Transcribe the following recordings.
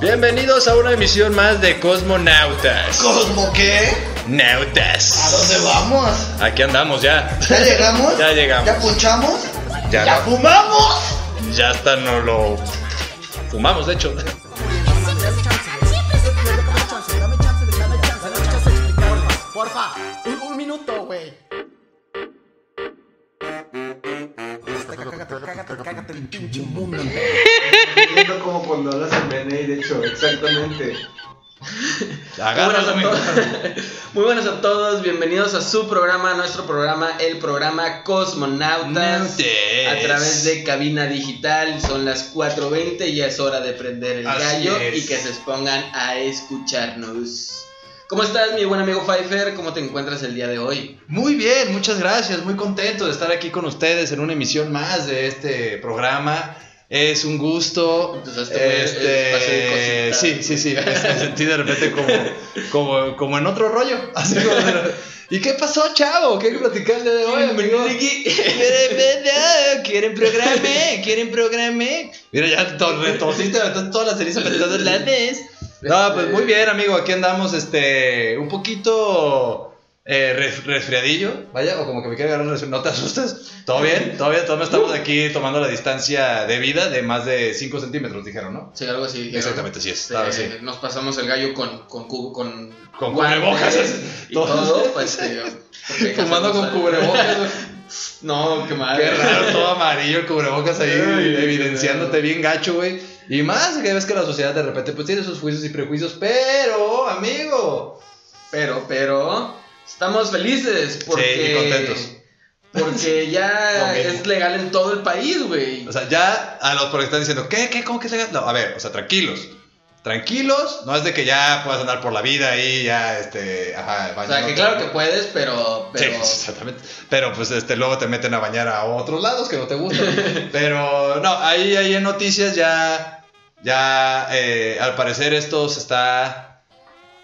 Bienvenidos a una emisión más de Cosmonautas. ¿Cosmo qué? Nautas. ¿A dónde vamos? Aquí andamos ya. ¿Ya llegamos? Ya llegamos. ¿Ya punchamos? Ya ¿Ya no. fumamos? Ya hasta no lo fumamos, de hecho. Pinche mundo. Viendo como cuando hablas en BNI, de hecho, exactamente. Agárralo, Muy buenas, a amigo. todos. Muy buenas a todos, bienvenidos a su programa, nuestro programa, el programa Cosmonautas. Nautas. A través de cabina digital, son las 4.20 y ya es hora de prender el Así gallo es. y que se expongan a escucharnos. ¿Cómo estás, mi buen amigo Pfeiffer? ¿Cómo te encuentras el día de hoy? Muy bien, muchas gracias. Muy contento de estar aquí con ustedes en una emisión más de este programa. Es un gusto. De Este, cosita. sí, sí, sí. Me, sentí de repente como, como, como en otro rollo. Así como ¿Y qué pasó, chavo? ¿Qué hay que platicar el día de hoy, amigo? ¿Quieren programa? ¿Quieren programa? Mira, ya to- retosiste, aventaste toda la ceniza para todos lados. No, pues muy bien, amigo. Aquí andamos, este, un poquito eh, ref- resfriadillo. Vaya, o como que me quiere agarrar un resfriado. No te asustes. ¿Todo bien? ¿Todo bien? Todos estamos aquí tomando la distancia de vida de más de 5 centímetros, dijeron, ¿no? Sí, algo así. Exactamente, sí es. Este, Claro, sí. Nos pasamos el gallo con con con, cubrebocas, y todo. todo, pues eh, Fumando con cubrebocas. No, qué mal. Qué raro, todo amarillo, el cubrebocas ahí evidenciándote bien gacho, güey. Y más que ves que la sociedad de repente pues tiene sus juicios y prejuicios, pero, amigo. Pero, pero, estamos felices porque... Sí, y contentos. Porque ya es legal en todo el país, güey. O sea, ya a los porque están diciendo, ¿qué? ¿Qué? ¿Cómo que es legal? No, a ver, o sea, tranquilos. Tranquilos, no es de que ya puedas andar por la vida ahí, ya, este, ajá, O sea, que claro que puedes, pero... pero Sí, exactamente. Pero pues este luego te meten a bañar a otros lados que no te gustan. Pero no, ahí, ahí en noticias ya, ya eh, al parecer esto se está,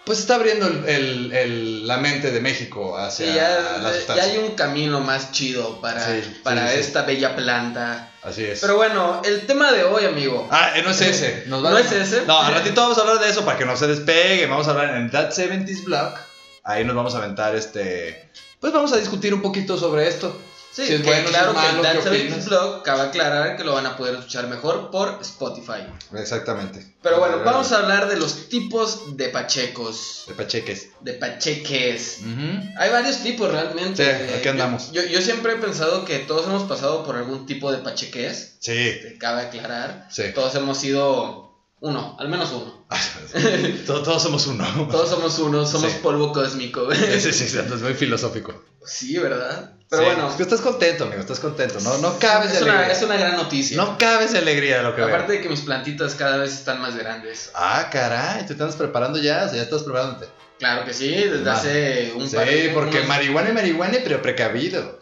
pues está abriendo el, el- el- la mente de México hacia sí, ya, la ya sustancia. hay un camino más chido para, Sí, para esta bella planta. Así es. Pero bueno, el tema de hoy, amigo. Ah, eh, no es ese. Nos va- ¿No es ese? No, al ratito vamos a hablar de eso para que no se despegue. Vamos a hablar en That 70s Block. Ahí nos vamos a aventar este. Pues vamos a discutir un poquito sobre esto. Sí, si es que bueno, si claro es que malo, el ¿qué Dance opinas? Blog cabe aclarar que lo van a poder escuchar mejor por Spotify. Exactamente. Pero bueno, vamos a hablar de los tipos de pachecos, De pacheques. de pacheques. Hay varios tipos realmente. Sí, Eh, aquí andamos. Yo, yo siempre he pensado que todos hemos pasado por algún tipo de pacheques, Sí. eh, cabe aclarar. Sí. Todos hemos sido uno, al menos uno. todos, todos somos uno. Todos somos uno, somos Sí. polvo cósmico. Sí, sí, sí, es muy filosófico. Sí, ¿verdad? Pero Sí. bueno, Es que estás contento, amigo, estás contento. No, no cabes de es una, alegría. es una gran noticia. No cabes de alegría de lo que veo. Aparte de que mis plantitas cada vez están más grandes. Ah, caray, te estás preparando ya, o sea, ya estás preparándote. Claro que sí, desde Ah, hace un Sí, par de porque unos- marihuana y marihuana, pero precavido.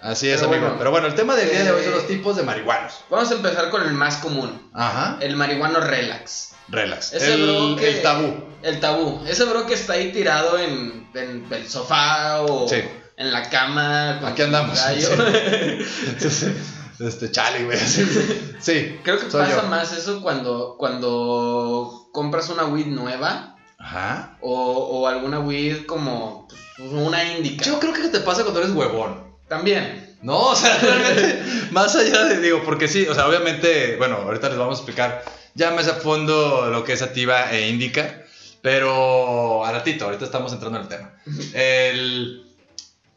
Así es, Pero amigo. bueno, pero bueno, el tema del día de hoy son eh, los tipos de marihuanos. Vamos a empezar con el más común, Ajá. el marihuano relax. Relax. ese el, bro que- el tabú. El tabú, ese bro que está ahí tirado en, en el sofá o Sí. En la cama. Aquí andamos. gallo. este, chale, güey. Sí. Creo que pasa yo. más eso cuando, cuando compras una weed nueva Ajá. o, o alguna weed como pues, una indica. Yo creo que te pasa cuando eres huevón. También. No, o sea, realmente, más allá de, digo, porque sí, o sea, obviamente, bueno, ahorita les vamos a explicar ya más a fondo lo que es activa e indica, pero a ratito, ahorita estamos entrando en el tema. El,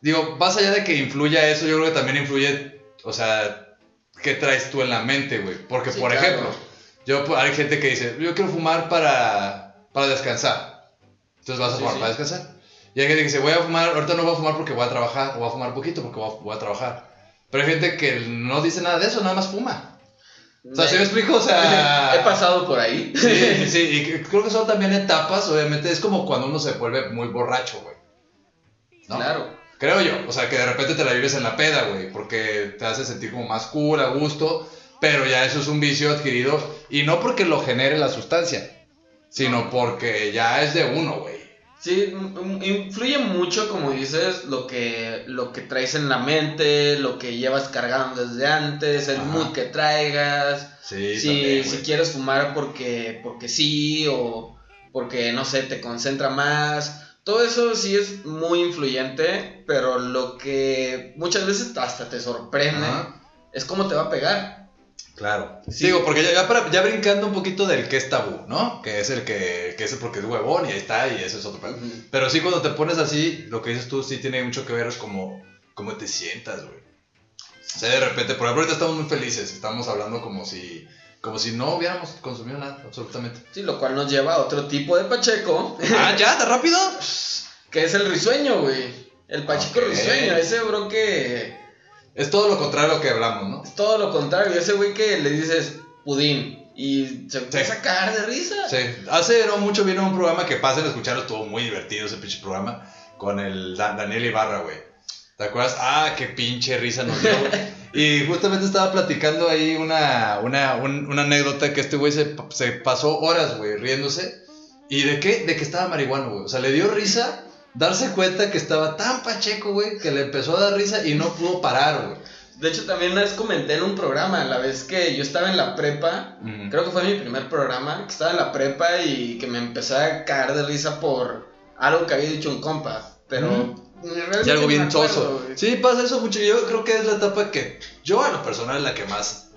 digo, más allá de que influya eso, yo creo que también influye, o sea, qué traes tú en la mente, güey. Porque, Sí, por claro. ejemplo, yo, pues, hay gente que dice, yo quiero fumar para, para descansar. Entonces vas a fumar sí. para descansar. Y hay gente que dice, voy a fumar, ahorita no voy a fumar porque voy a trabajar, o voy a fumar poquito porque voy a, voy a trabajar. Pero hay gente que no dice nada de eso, nada más fuma. O sea, ¿sí me explico? O sea... He pasado por ahí. Sí, sí, y creo que son también etapas, obviamente, es como cuando uno se vuelve muy borracho, güey. ¿No? Claro. Creo yo, o sea, que de repente te la vives en la peda, güey, porque te hace sentir como más cool, a gusto, pero ya eso es un vicio adquirido y no porque lo genere la sustancia, sino porque ya es de uno, güey. Sí, influye mucho, como dices, lo que, lo que traes en la mente, lo que llevas cargando desde antes, el Ajá. mood que traigas. Sí, si, también, si quieres fumar porque, porque sí o porque, no sé, te concentra más. Todo eso sí es muy influyente, pero lo que muchas veces hasta te sorprende Ajá. es cómo te va a pegar. Claro. Sí. Digo, porque ya, ya, para- ya brincando un poquito del que es tabú, ¿no? Que es el que, que es porque es huevón y ahí está y eso es otro. Pero sí, cuando te pones así, lo que dices tú sí tiene mucho que ver, es como cómo te sientas, güey. O sea, de repente, por ejemplo, ahorita estamos muy felices, estamos hablando como si, como si no hubiéramos consumido nada, absolutamente. Sí, lo cual nos lleva a otro tipo de Pacheco, ah, ya, ¿tan rápido? que es el risueño, güey. El Pacheco risueño, ese bro que Es todo lo contrario a lo que hablamos, ¿no? es todo lo contrario, ese güey que le dices pudín y se empieza a cagar de risa. Sí, hace no mucho vino un programa que pasen a escucharlo, estuvo muy divertido ese pinche programa, con el Da- Daniel Ibarra, güey. ¿Te acuerdas? Ah, qué pinche risa nos dio. y justamente estaba platicando ahí una, una, un- una anécdota que este güey se, se pasó horas, güey, riéndose. ¿Y de qué? De que estaba marihuano, güey. O sea, le dio risa darse cuenta que estaba tan pacheco, güey, que le empezó a dar risa y no pudo parar, güey. De hecho, también una vez comenté en un programa, la vez que yo estaba en la prepa, Ujú. creo que fue mi primer programa, que estaba en la prepa y que me empecé a cagar de risa por algo que había dicho un compa. Pero Ujú. Realmente Y algo bien acuerdo, güey. Sí, pasa eso mucho. Yo creo que es la etapa que yo a lo personal es la que más,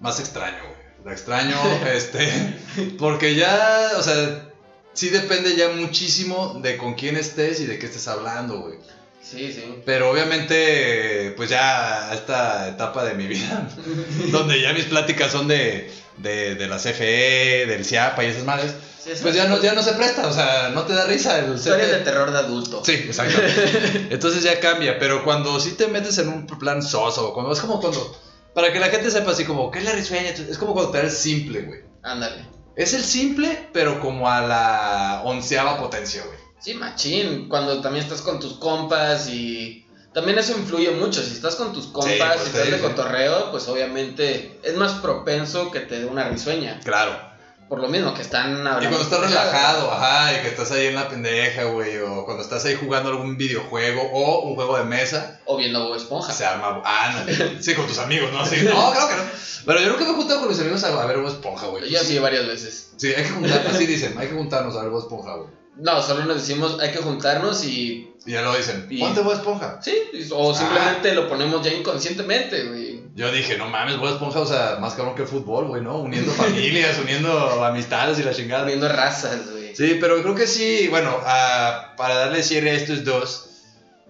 más extraño, güey. La extraño, este, porque ya, o sea, sí depende ya muchísimo de con quién estés y de qué estés hablando, güey. Sí, sí. Pero obviamente, pues ya a esta etapa de mi vida, donde ya mis pláticas son de, de, de la CFE, del CIAPA y esas madres, Sí, pues ya no, ya no se presta, o sea, no te da risa el Historias CFE. de terror de adulto. Sí, exacto. Entonces ya cambia, pero cuando sí te metes en un plan soso, cuando es como cuando, para que la gente sepa así como, ¿qué es la risueña? Es como cuando te eres simple, güey. Ándale. Es el simple, pero como a la onceava potencia, güey. Sí, machín. Cuando también estás con tus compas y. También eso influye mucho. Si estás con tus compas, pues, si te estás de cotorreo, pues obviamente es más propenso que te dé una risueña. Claro. Por lo mismo que están hablando. Y cuando estás relajado, ajá, y que estás ahí en la pendeja, güey, o cuando estás ahí jugando algún videojuego o un juego de mesa, O viendo Bob Esponja. se arma, ándale. Sí, con tus amigos, ¿no? Sí, no, creo que no. Pero yo nunca me he juntado con mis amigos a, a ver Bob Esponja, güey. Yo sí, varias veces. Sí, hay que juntarnos, así dicen, hay que juntarnos a ver Bob Esponja, güey. No, solo nos decimos hay que juntarnos y. Y ya lo dicen, Y- ponte Bob Esponja. Sí, o simplemente lo ponemos ya inconscientemente, güey. Yo dije, no mames, Bob Esponja, o sea, más cabrón que el fútbol, güey, ¿no? Uniendo familias, uniendo amistades y la chingada. Viendo razas, güey. Sí, pero creo que sí, bueno, ah, para darle cierre a estos dos,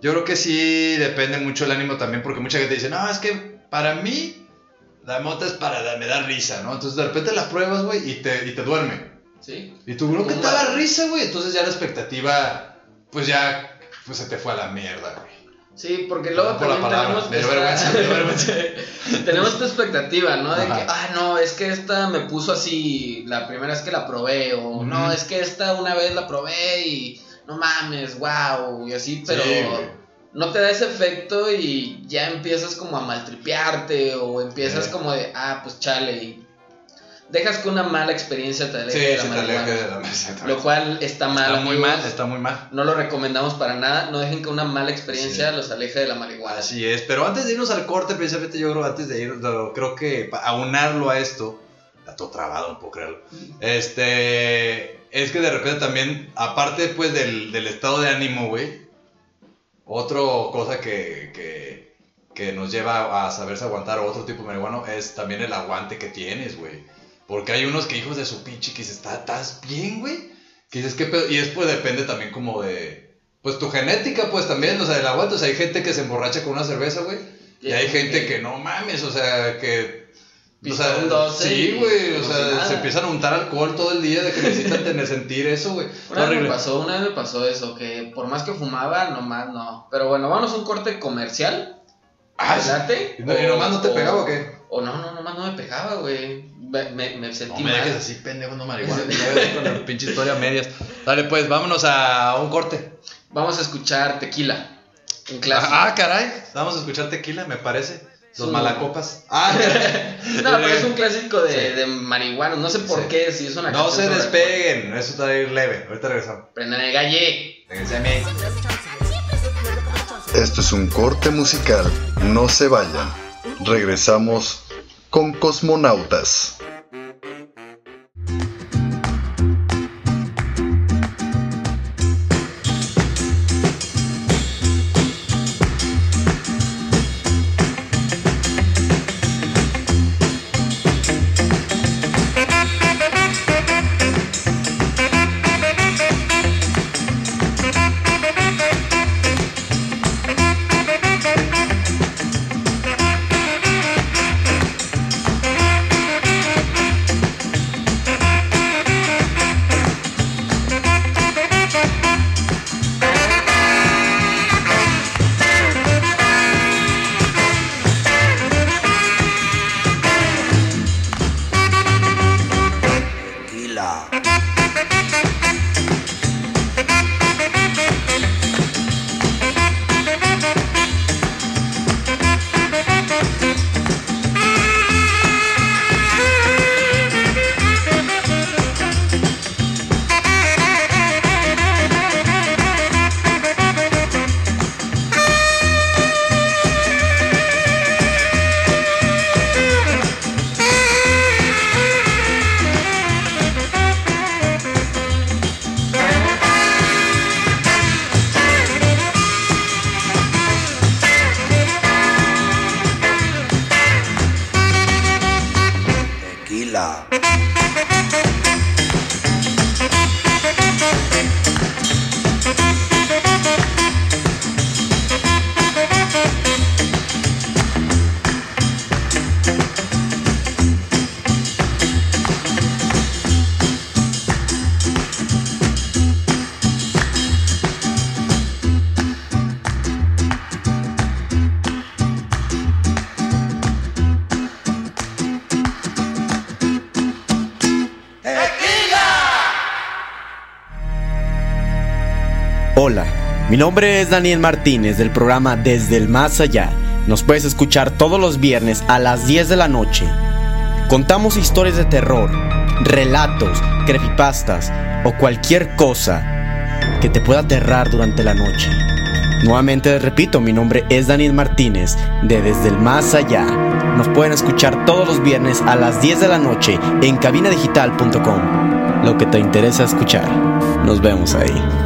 yo creo que sí depende mucho el ánimo también, porque mucha gente dice, no, es que para mí la mota es para, me da risa, ¿no? Entonces de repente la pruebas, güey, y te, y te duerme. Sí. Y no que te Como da una- risa, güey, entonces ya la expectativa, pues ya, pues se te fue a la mierda, güey. Sí, porque luego la también tenemos me vergüenza, me vergüenza. tenemos esta expectativa, ¿no? De Ajá. que, ah, no, es que esta me puso así la primera vez que la probé, o no, es que esta una vez la probé y no mames, wow, y así, pero Sí, no te da ese efecto y ya empiezas como a maltripearte o empiezas Sí. como de, ah, pues chale, y dejas que una mala experiencia te aleje Sí, de la se te marihuana, de la mesa. lo cual está mal, Está muy amigos. mal, está muy mal. No lo recomendamos para nada, no dejen que una mala experiencia los aleje de la marihuana. Así es, pero antes de irnos al corte, precisamente yo creo, antes de ir, creo que aunarlo a esto, está todo trabado, no puedo creerlo, este, es que de repente también, aparte pues del, del estado de ánimo, güey, otra cosa que, que, que nos lleva a saberse aguantar otro tipo de marihuano es también el aguante que tienes, güey. Porque hay unos que hijos de su pinche que dices, "¿Está- ¿estás bien, güey? Que dices, ¿qué pedo? Y después depende también como de, pues tu genética, pues también, o sea, del aguante. O sea, hay gente que se emborracha con una cerveza, güey. Y hay gente que no mames, o sea, que... O sea, Pistón 12 sí, güey, o sea, nada. se empiezan a untar alcohol todo el día de que necesitan tener sentir eso, güey. Una vez me pasó, una vez me pasó eso, que por más que fumaba, nomás no. Pero bueno, vamos a un corte comercial. Ah, ¿Te late? ¿Y, no- y nomás no te O- pegaba o qué? O no, no, nomás no me pegaba, güey. Me, me, me No sentí me mal. dejes así, pendejo, no marihuana. con la pinche historia a medias. Dale, pues, vámonos a un corte. Vamos a escuchar tequila. Un clásico. Ah, caray. Vamos a escuchar tequila, me parece. Los un- malacopas. Ah, No, pero es un clásico de, de marihuana. No sé por Sí. qué, si es una No se despeguen, eso está ahí leve. Ahorita regresamos. Prendan el galle. Mí. Esto es un corte musical. No se vayan. Regresamos con Cosmonautas. Mi nombre es Daniel Martínez del programa Desde el Más Allá. Nos puedes escuchar todos los viernes a las 10 de la noche. Contamos historias de terror, relatos, creepypastas o cualquier cosa que te pueda aterrar durante la noche. Nuevamente les repito, mi nombre es Daniel Martínez de Desde el Más Allá. Nos pueden escuchar todos los viernes a las 10 de la noche en cabinadigital.com. Lo que te interesa escuchar. Nos vemos ahí.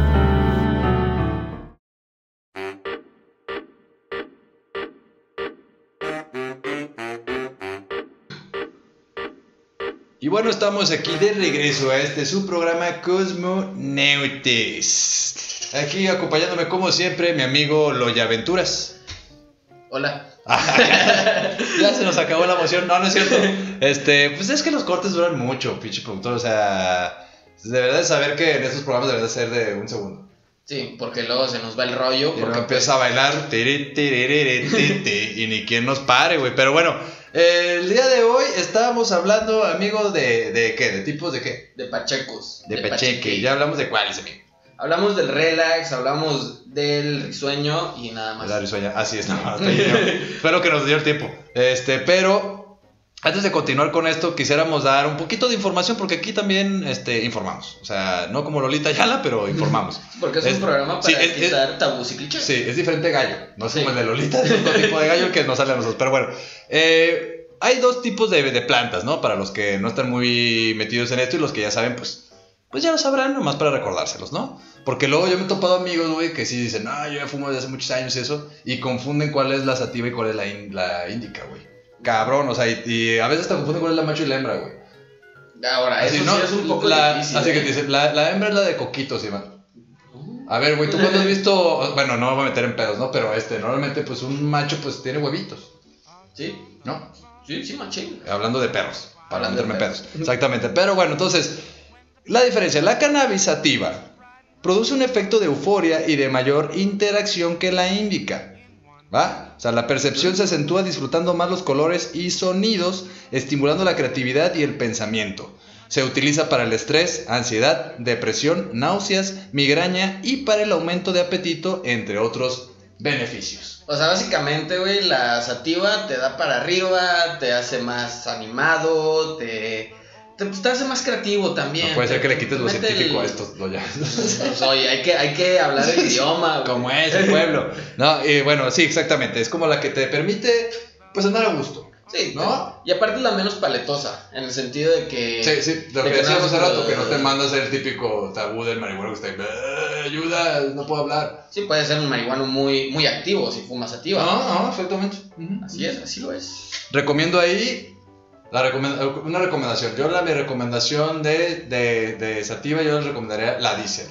Y bueno, estamos aquí de regreso a este su programa Cosmonautes. Aquí acompañándome como siempre mi amigo Loya Aventuras. Hola. ya se nos acabó la emoción. No, no es cierto. Este, pues es que los cortes duran mucho, pinche productor. O sea, de verdad saber que en estos programas deben de ser de un segundo. Sí, porque luego se nos va el rollo. Y Porque empieza a bailar tiri, tiriri, ti, ti, y ni quien nos pare, güey. Pero bueno, el día de hoy estábamos hablando, amigo, de, de qué, de tipos de qué. De pachecos. De pecheque. Ya hablamos de cuáles, amigo. Hablamos del relax, hablamos del risueño y nada más. La risueña. Así es, llegó. Espero que nos dio el tiempo. Este, pero antes de continuar con esto, quisiéramos dar un poquito de información porque aquí también este, informamos. O sea, no como Lolita Yala, pero informamos. Porque es, Es- un programa sí, para es- es- quitar tabús y clichés. Sí, es diferente gallo. No es Sí. como el de Lolita, es otro tipo de gallo que nos sale a nosotros. Pero bueno, eh, hay dos tipos de, de plantas, ¿no? Para los que no están muy metidos en esto y los que ya saben, pues, pues ya lo sabrán, nomás para recordárselos, ¿no? Porque luego yo me he topado amigos, güey, que sí dicen, no, yo ya fumo desde hace muchos años y eso, y confunden cuál es la sativa y cuál es la, in- la índica, güey. Cabrón, o sea, y, y a veces hasta confunden cuál es la macho y la hembra, güey. Ahora, Así, eso ¿no? sí es un poco La- difícil. Así que ¿eh? te dicen, la, la hembra es la de coquito, sí, va. A ver, güey, ¿tú cuándo has visto? Bueno, no me voy a meter en pedos, ¿no? Pero este, normalmente, pues un macho, pues tiene huevitos, Sí, ¿no? sí, sí, machín. Hablando de perros, para meterme pedos. Exactamente. Pero bueno, entonces, la diferencia, la cannabis sativa produce un efecto de euforia y de mayor interacción que la índica. ¿Va? O sea, la percepción se acentúa disfrutando más los colores y sonidos, estimulando la creatividad y el pensamiento. Se utiliza para el estrés, ansiedad, depresión, náuseas, migraña y para el aumento de apetito, entre otros beneficios. O sea, básicamente, güey, la sativa te da para arriba, te hace más animado, te, te, te hace más creativo también. No puede ser que le quites lo científico el- a estos, lo ya. Pues, oye, hay que, hay que hablar el idioma. Como es el pueblo. No, y bueno, sí, exactamente. Es como la que te permite, pues, andar a gusto. Sí, ¿No? Y aparte la menos paletosa, en el sentido de que... Sí, sí, lo de que decíamos hace no- rato, que no te manda a ser el típico tabú del marihuana que está ahí, "Eh, ayuda, no puedo hablar. Sí, puede ser un marihuano muy, muy activo si fumas sativa. No, no, exactamente. Así es, así lo es. Recomiendo ahí la recomend- una recomendación. Yo la mi recomendación de, de, de Sativa, yo les recomendaría la Diesel.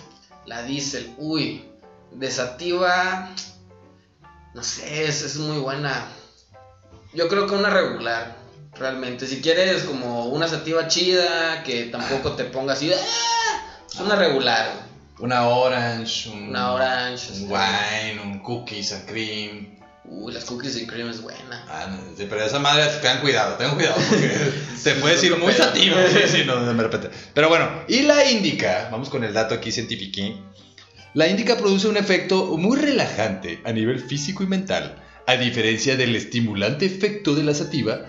La diésel, uy, de sativa, no sé, es, es muy buena. Yo creo que una regular, realmente. Si quieres como una sativa chida, que tampoco te ponga así, ¡ah! es una regular. Una Orange, un, Una orange. un este, wine, un cookies and cream. Uy, las cookies and cream es buena. Ah, no, sí, pero esa madre, tengan cuidado, tengan cuidado, porque te puedes ir muy pedo. sativa. Sí, sí, no, de repente. Pero bueno, y la índica, vamos con el dato aquí científico. La índica produce un efecto muy relajante a nivel físico y mental. A diferencia del estimulante efecto de la sativa,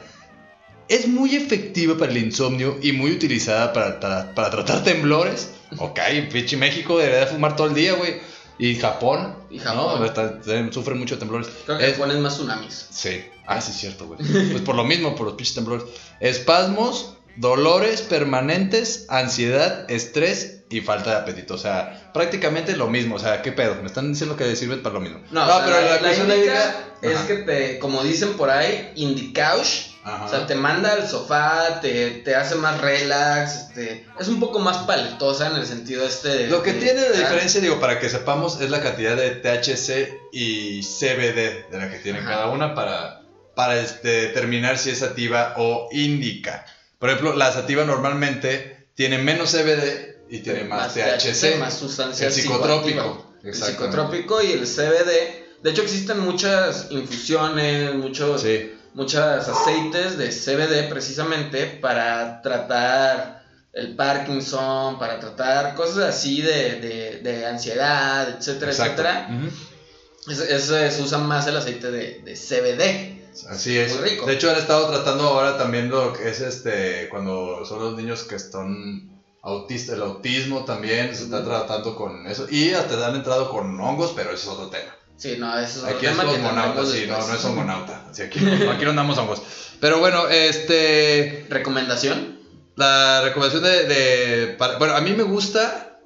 es muy efectiva para el insomnio y muy utilizada para, para tratar temblores. Ok, pinche México debería de fumar todo el día, güey. Y Japón, Y Japón. ¿no? Está- sufren mucho de temblores. Creo que Es- pones más tsunamis. Sí. Ah, sí, es cierto, güey. Pues por lo mismo, por los pinches temblores. Espasmos, dolores permanentes, ansiedad, estrés y falta de apetito. O sea, prácticamente lo mismo. O sea, ¿qué pedo? Me están diciendo que sirve para lo mismo. No, o sea, la, la cuestión indica es Ajá. que te, como dicen por ahí, indicouch. Ajá. O sea, te manda al sofá, te, te hace más relax, este, es un poco más paletosa en el sentido este de... Lo que de- tiene de diferencia, digo, para que sepamos, es la cantidad de THC y CBD de la que tiene cada una para, para este, determinar si es sativa o índica. Por ejemplo, la sativa normalmente tiene menos CBD y tiene más, THC. más sustancia El psicotrópico. El psicotrópico y el CBD. De hecho, existen muchas infusiones, muchos, Sí. Muchos aceites de CBD precisamente para tratar el Parkinson, para tratar cosas así de, de, de ansiedad, etcétera, Exacto. etcétera. Ujú. Es- es- se usa más el aceite de, de CBD. Así es. Muy rico. De hecho, han estado tratando ahora también lo que es este, cuando son los niños que están autistas, el autismo también se está tratando con eso. Y hasta han entrado con hongos, pero ese es otro tema. Sí, no, ese es Aquí es tendremos sí, no, no es hongonauta. Sí, aquí, no, aquí no andamos hongos. Pero bueno, este. ¿Recomendación? La recomendación de. de- para- bueno, a mí me gusta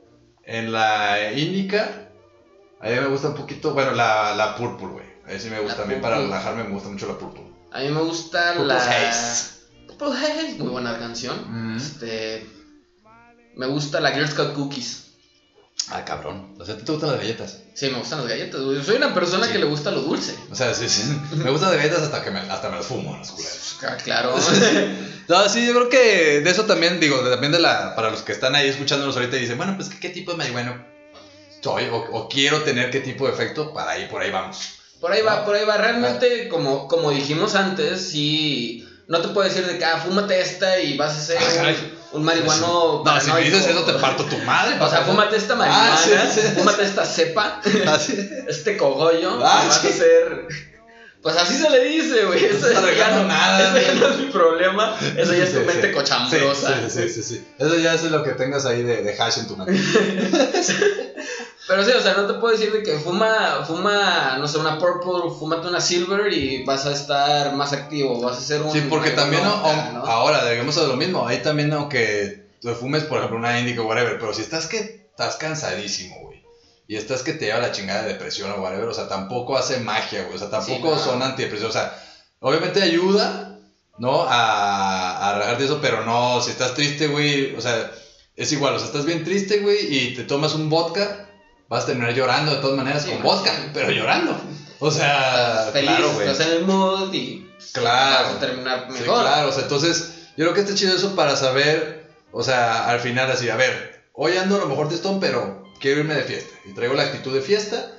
en la índica. A mí me gusta un poquito. Bueno, la, la purple, güey. A mí sí me gusta. La También para purple. relajarme me gusta mucho la purple. A mí me gusta Purple la... Haze. Purple Haze, muy buena canción. Mm. Este... Me gusta la Girl Scout Cookies. Ah, cabrón. O sea, ¿a ti te gustan las galletas? Sí, me gustan las galletas, güey. Soy una persona Sí. que le gusta lo dulce. O sea, sí, sí. Me gustan las galletas hasta que me, hasta me las fumo, las culeras. Ah, Claro. No, sí, yo creo que de eso también, digo, también de la, para los que están ahí escuchándonos ahorita y dicen, bueno, pues, ¿qué, qué tipo de marihuana soy? O, o quiero tener qué tipo de efecto, para ahí, por ahí vamos. Por ahí va, No. por ahí va. Realmente, como, como dijimos antes, sí... No te puedo decir de que, ah, fúmate esta y vas a ser Ah. Un, marihuano No, si me dices eso, te parto tu madre. O sea, fúmate esta marihuana, Ah, sí, sí, sí. fúmate esta cepa, Ah, este cogollo, Ah, vas a ser... Pues así se le dice, güey. Eso estás ya no, nada, güey. no es mi problema. Eso ya es tu Sí, mente sí. cochambrosa. Sí, sí, sí, sí. Eso ya es lo que tengas ahí de, de hash en tu mente. Pero sí, o sea, no te puedo decir de que fuma, fuma, no sé, una purple, fúmate una silver y vas a estar más activo, vas a ser un... Sí, porque también, no, ¿no? ahora, digamos lo mismo, ahí también aunque tú fumes, por ejemplo, una indica o whatever, pero si estás que estás cansadísimo, güey, y estás que te lleva la chingada de depresión o whatever, o sea, tampoco hace magia, güey, o sea, tampoco Sí, son antidepresivos, o sea, obviamente ayuda, ¿no? A, a relajarte eso, pero no, si estás triste, güey, o sea, es igual, o sea, estás bien triste, güey, y te tomas un vodka, vas a terminar llorando de todas maneras Sí, con vodka, pero llorando. O sea, Estás feliz, claro, güey. estás en el mood y Claro. vas a terminar Sí, mejor. claro, o sea, entonces yo creo que está chido eso para saber, o sea, al final así, a ver, hoy ando a lo mejor tristón, pero quiero irme de fiesta y traigo la actitud de fiesta,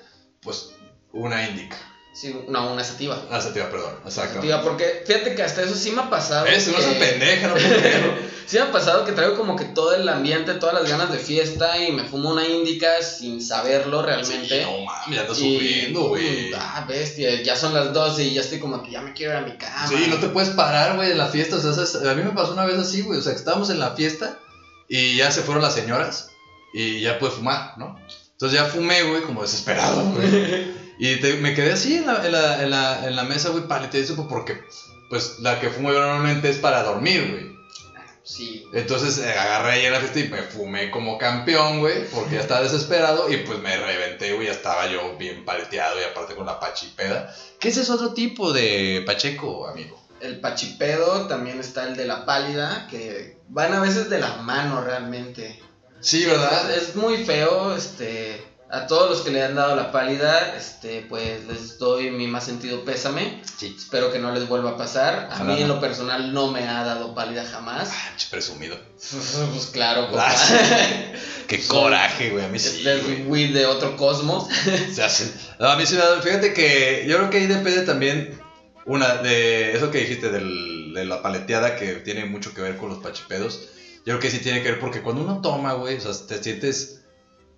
pues una indica. Sí, no, una sativa. Ah, sativa, perdón. Exacto. Sativa, porque fíjate que hasta eso sí me ha pasado. Es una que- pendeja, no puedo. Sí me ha pasado que traigo como que todo el ambiente, todas las ganas de fiesta y me fumo una índica sin saberlo realmente. Sí, no mames, ya estás Y, sufriendo, güey. Ah, bestia, ya son las 12 y ya estoy como que ya me quiero ir a mi cama. Sí, no te puedes parar, güey, en la fiesta. O sea, ¿sabes? a mí me pasó una vez así, güey. O sea, que estábamos en la fiesta y ya se fueron las señoras y ya pude fumar, ¿no? Entonces ya fumé, güey, como desesperado, güey. Y te- me quedé así en la, en la, en la, en la mesa, güey, paleteado porque, pues, la que fumo yo normalmente es para dormir, güey. Sí. Entonces eh, agarré ahí en la fiesta y me fumé como campeón, güey, porque ya estaba desesperado y pues me reventé, güey, ya estaba yo bien paleteado y aparte con la pachipeda. ¿Qué es ese otro tipo de pacheco, amigo? El pachipedo, también está el de la pálida, que van a veces de la mano realmente. Sí, ¿verdad? Es, es muy feo, este, a todos los que le han dado la pálida, este, pues les doy mi más sentido pésame. Sí. Espero que no les vuelva a pasar. A mí en lo personal no me ha dado pálida jamás. Ah, presumido. Pues claro, compa. Qué coraje, güey, a mí sí. Este es güey. weed de otro cosmos. Se hace- No, a mí sí me da- Fíjate que yo creo que ahí depende también una de eso que dijiste del- de la paleteada que tiene mucho que ver con los pachipedos. Yo creo que sí tiene que ver porque cuando uno toma, güey, o sea, te sientes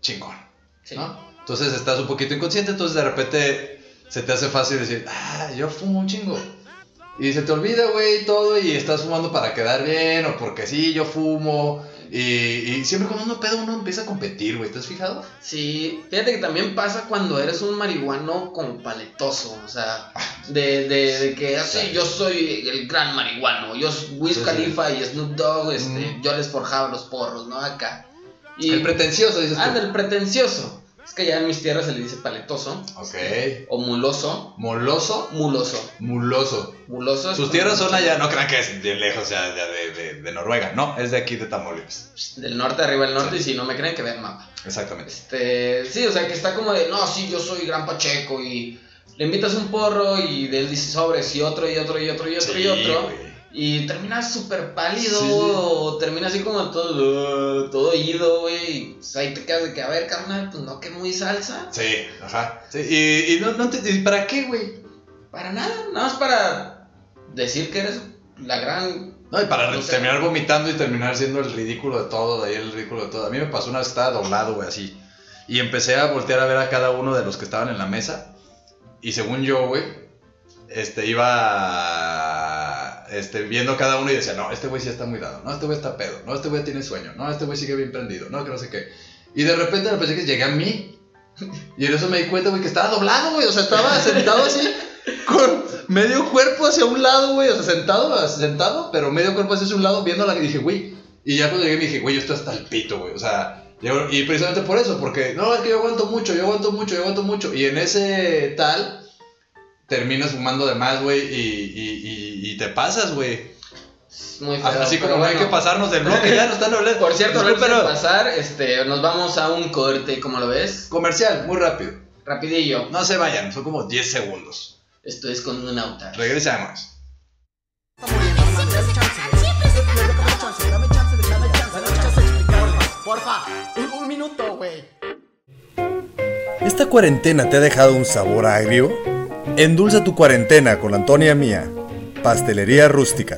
chingón, Sí. ¿no? Entonces estás un poquito inconsciente, entonces de repente se te hace fácil decir, ah, yo fumo un chingo. Y se te olvida, güey, todo y estás fumando para quedar bien o porque sí, yo fumo. Y, y siempre cuando uno pedo uno empieza a competir, güey, ¿te has fijado? Sí, fíjate que también pasa cuando eres un marihuano como paletoso, o sea, de, de, de que así yo soy el gran marihuano, yo soy Wiz Sí, sí. Khalifa y Snoop Dogg, este, Mm. yo les forjaba los porros, ¿no? Acá. Y, El pretencioso, dices tú. ah, del pretencioso. Es que ya en mis tierras se le dice paletoso Ok. o muloso, Moloso, muloso, muloso. muloso. Sus tierras son allá, no crean que es bien lejos, o sea, de, de, de- de Noruega. No, es de aquí de Tamaulipas. Del norte arriba del norte Sí. y si no me creen que vean mapa. Exactamente. Este, sí, o sea, que está como de, no, sí, yo soy gran pacheco y le invitas un porro y de él dice sobres y otro y otro y otro y otro y otro. Y terminas súper pálido Sí, o terminas así como todo, uh, todo ido, güey. pues, ahí te quedas de que, a ver, carnal, pues no que muy salsa. Sí, ajá. Sí, y, y no, no te, ¿y ¿para qué, güey? Para nada, nada más para decir que eres la gran... No, y para No sé. terminar vomitando y terminar siendo el ridículo de todo, de ahí el ridículo de todo. A mí me pasó una vez que estaba doblado, güey, así. Y empecé a voltear a ver a cada uno de los que estaban en la mesa. Y según yo, güey, este, iba este, viendo cada uno y decía, no, este güey sí está muy dado, no, este güey está pedo, no, este güey tiene sueño, no, este güey sigue bien prendido, no, que no sé qué. Y de repente pensé que llegué a mí. Y en eso me di cuenta, güey, que estaba doblado, güey. O sea, estaba sentado así, con medio cuerpo hacia un lado, güey. O sea, sentado, sentado, pero medio cuerpo hacia un lado, viendo la que dije, güey. Y ya cuando llegué me dije, güey, yo estoy hasta el pito, güey. O sea, y precisamente por eso, porque no, es que yo aguanto mucho, yo aguanto mucho, yo aguanto mucho. Y en ese tal, terminas fumando de más, güey, y, y, y, y te pasas, güey. Muy feo. Así como no hay que pasarnos del bloque, ya nos están hablando. Por cierto, antes de pasar, este, nos vamos a un corte, ¿cómo lo ves? Comercial, muy rápido. Rapidillo. No se vayan, son como 10 segundos. Esto es con un auto. Regresamos. Porfa, un, un minuto, güey. ¿Esta cuarentena te ha dejado un sabor agrio? Endulza tu cuarentena con Antonia Mía, Pastelería Rústica.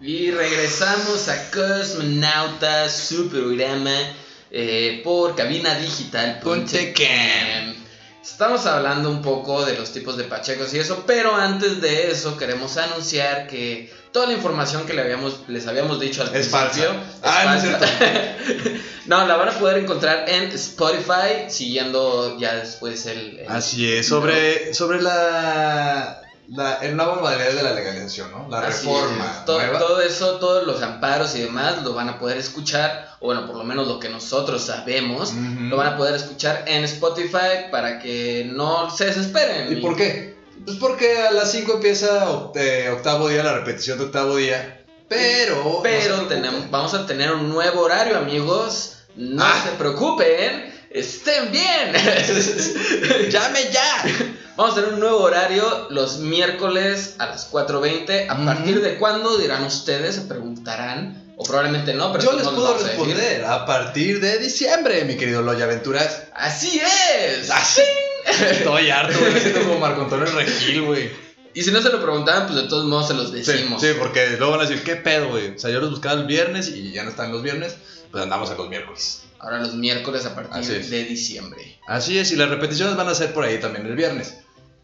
Y regresamos a Cosmonautas, su programa eh, por cabinadigital.com. Estamos hablando un poco de los tipos de pachecos y eso, pero antes de eso queremos anunciar que toda la información que le habíamos, les habíamos dicho al Es principio falsa. Ah, no es la van a poder encontrar en Spotify, siguiendo ya después el... el- Así es, sobre, sobre la, la, el nueva modalidad de la legalización, ¿no? La Así reforma es. Todo, todo eso, todos los amparos y demás lo van a poder escuchar, o bueno, por lo menos lo que nosotros sabemos, Ujú. lo van a poder escuchar en Spotify para que no se desesperen. ¿Y por qué? Pues porque a las 5 empieza oct- eh, octavo día, la repetición de octavo día. Pero. no Pero preocupen. tenemos, vamos a tener un nuevo horario, amigos. No Ah. se preocupen. estén bien. ¡Llame ya! Vamos a tener un nuevo horario los miércoles a las 4.20. ¿A partir de cuándo dirán ustedes? Se preguntarán. O probablemente no, pero Yo no les les puedo responder a partir de diciembre, mi querido Loya Aventuras. Así es. Así. Estoy harto, güey. Siento como Marco Antonio Regil, güey. Y si no se lo preguntaban, pues de todos modos se los Sí, decimos. sí, porque luego van a decir, ¿qué pedo, güey? O sea, yo los buscaba el viernes y ya no están los viernes, pues andamos a los miércoles. Ahora los miércoles a partir de diciembre. Así es, y las repeticiones van a ser por ahí también el viernes.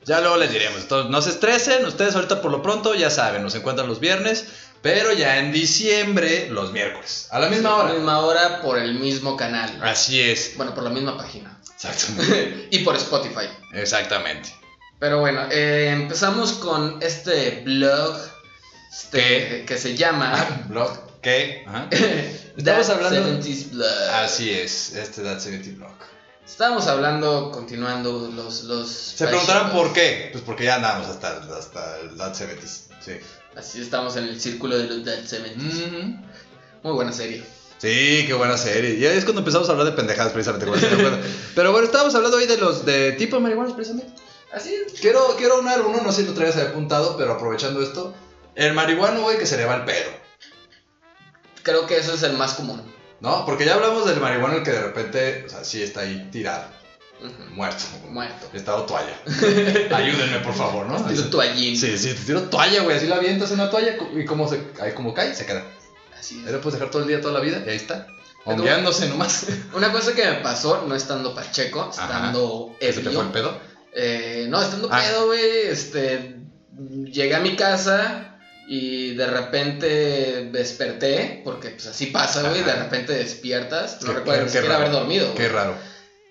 Ya luego les diremos. Entonces, no se estresen, ustedes ahorita por lo pronto ya saben, nos encuentran los viernes, pero ya en diciembre los miércoles, a la misma A hora. la misma hora por el mismo canal. Así es. Bueno, por la misma página. Exactamente. y por Spotify. Exactamente. Pero bueno, eh, empezamos con este blog este, que se llama Blog, ¿qué? Ajá. Estamos hablando- 70s Blog. Así es, este That 70 Blog. Estábamos hablando, continuando los... los Se preguntarán por qué. Pues porque ya andamos hasta, hasta el That 70 Sí. Así estamos en el círculo de los 70s. Ujú. Muy buena serie. Sí, qué buena serie. Y es cuando empezamos a hablar de pendejadas precisamente. Pero bueno, estábamos hablando hoy de los de tipo de marihuana precisamente. Así es. Quiero, quiero unar uno, no sé si lo traías apuntado, pero aprovechando esto. El marihuano, güey, que se le va el pedo. Creo que eso es el más común. ¿No? Porque ya hablamos del marihuano el que de repente, o sea, sí está ahí tirado, Ujú. muerto. Muerto. Estado toalla. Ayúdenme, por favor, ¿no? Estilo toallín. Sí, sí, te tiro toalla, güey. Así la avientas en una toalla y como, se, ahí como cae, se queda. Así Ahí es. lo puedes dejar todo el día, toda la vida, y ahí está. Hongueándose nomás. Una cosa que me pasó, no estando pacheco, estando ¿Se te fue el ebrio. pedo? Eh, no, estando Ah. pedo, güey, este, llegué a mi casa y de repente desperté, porque pues así pasa, güey, de repente despiertas, no recuerdo ni siquiera haber dormido, Qué raro.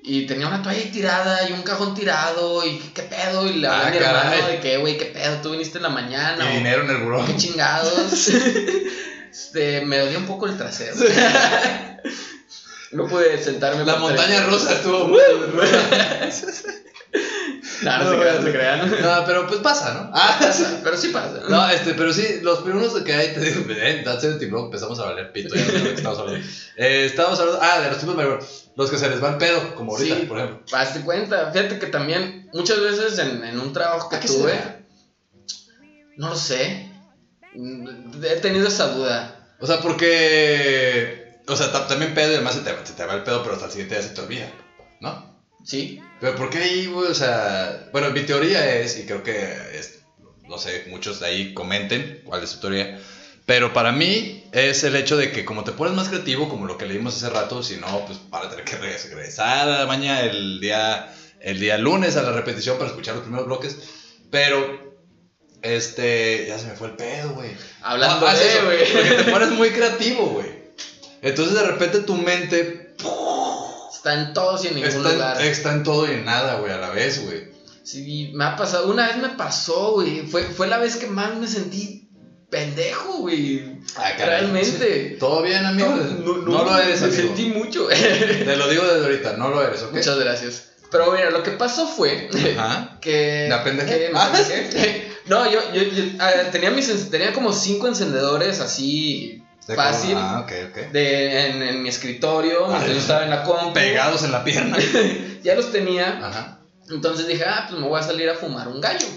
Y tenía una toalla tirada y un cajón tirado y qué pedo, y hablé Ah, mi hermano de que, güey, qué pedo, tú viniste en la mañana, Y dinero en el buró. qué chingados. este, me odió un poco el trasero. no pude sentarme. La montaña rusa estuvo No, no se crean, no se crean. No, pero pues pasa, ¿no? Ah, Pasa, pero sí pasa. No, este, pero sí, los primeros que hay, te digo, en That 70 Blog empezamos a valer pito, ya no sé lo que estamos hablando. Eh, estábamos hablando, ah, de los tipos marihuana, los que se les va el pedo, como ahorita, Sí. por ejemplo. Hazte cuenta, fíjate que también muchas veces en, en un trabajo que ¿A qué se tuve, no lo sé, he tenido esa duda. O sea, porque, o sea, ta- también pedo y además se te, se te va el pedo, pero hasta el siguiente día se te olvida, ¿no? ¿Sí? Pero ¿por qué ahí, güey? O sea, bueno, mi teoría es, y creo que es, no sé, muchos de ahí comenten cuál es su teoría, pero para mí es el hecho de que como te pones más creativo, como lo que leímos hace rato, si no, pues para tener que regres- regresar a la mañana el día, el día lunes a la repetición para escuchar los primeros bloques, pero... Este, ya se me fue el pedo, güey. Hablando Ah, de, eso, güey. Porque te pones muy creativo, güey. Entonces de repente tu mente Está en todos y en ningún está, lugar. está en todo y en nada, güey, a la vez, güey. Sí, me ha pasado, una vez me pasó, güey, fue, fue la vez que más me sentí pendejo, güey. Ah. Realmente. ¿Todo bien, amigo? No, lo eres, me amigo. sentí mucho. Te lo digo desde ahorita, no lo eres, ¿ok? Muchas gracias. Pero mira, lo que pasó fue Ajá. que. ¿Me apendejé? que me Ah. No, yo, yo, yo, ah, tenía, mis, en- tenía como cinco encendedores así De fácil Ah, ok, ok. de, en, en mi escritorio, mientras yo estaba en la compu. Pegados en la pierna. Ya los tenía. Ajá. Entonces dije, ah, pues me voy a salir a fumar un gallo.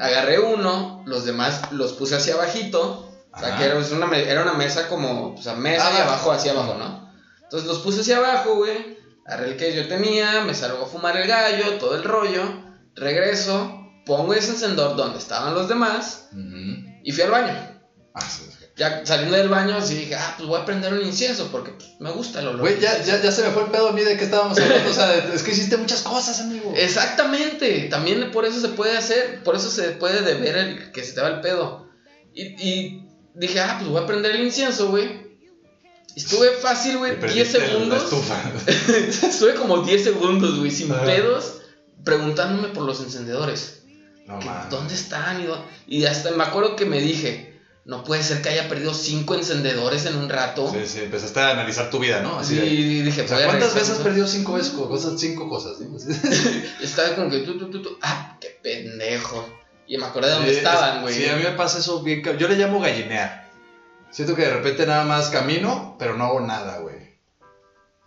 Agarré uno, los demás los puse hacia abajito. O sea, que era una, me- era una mesa como, o sea, mesa y abajo hacia abajo, ¿no? Entonces los puse hacia abajo, güey. Agarré el que yo tenía, me salgo a fumar el gallo, todo el rollo. Regreso, pongo ese encendedor donde estaban los demás y fui al baño. Ah, sí. Ya saliendo del baño, así dije, ah, pues voy a prender un incienso porque pues, me gusta el olor. Güey, ya, ya, ya se me fue el pedo a mí de qué estábamos hablando. O sea, es que hiciste muchas cosas, amigo. Exactamente, también por eso se puede hacer, por eso se puede deber el que se te va el pedo. Y, y dije, ah, pues voy a prender el incienso, güey. Estuve fácil, güey, 10 prendiste la segundos. Estuve como 10 segundos, güey, sin pedos, preguntándome por los encendedores. No Que. ¿Dónde están? Y hasta me acuerdo que me dije, no puede ser que haya perdido 5 encendedores en un rato. Sí, sí, empezaste a analizar tu vida, ¿no? Así de- y dije, O sea, ¿cuántas veces has perdido cinco veces co- cosas, cinco cosas? sí? Estaba como que tú, tú, tú, tú. Ah, qué pendejo. Y me acordé de dónde Sí, estaban, es- güey. Sí, a mí me pasa eso bien. Yo le llamo gallinear. Siento que de repente nada más camino, pero no hago nada, güey.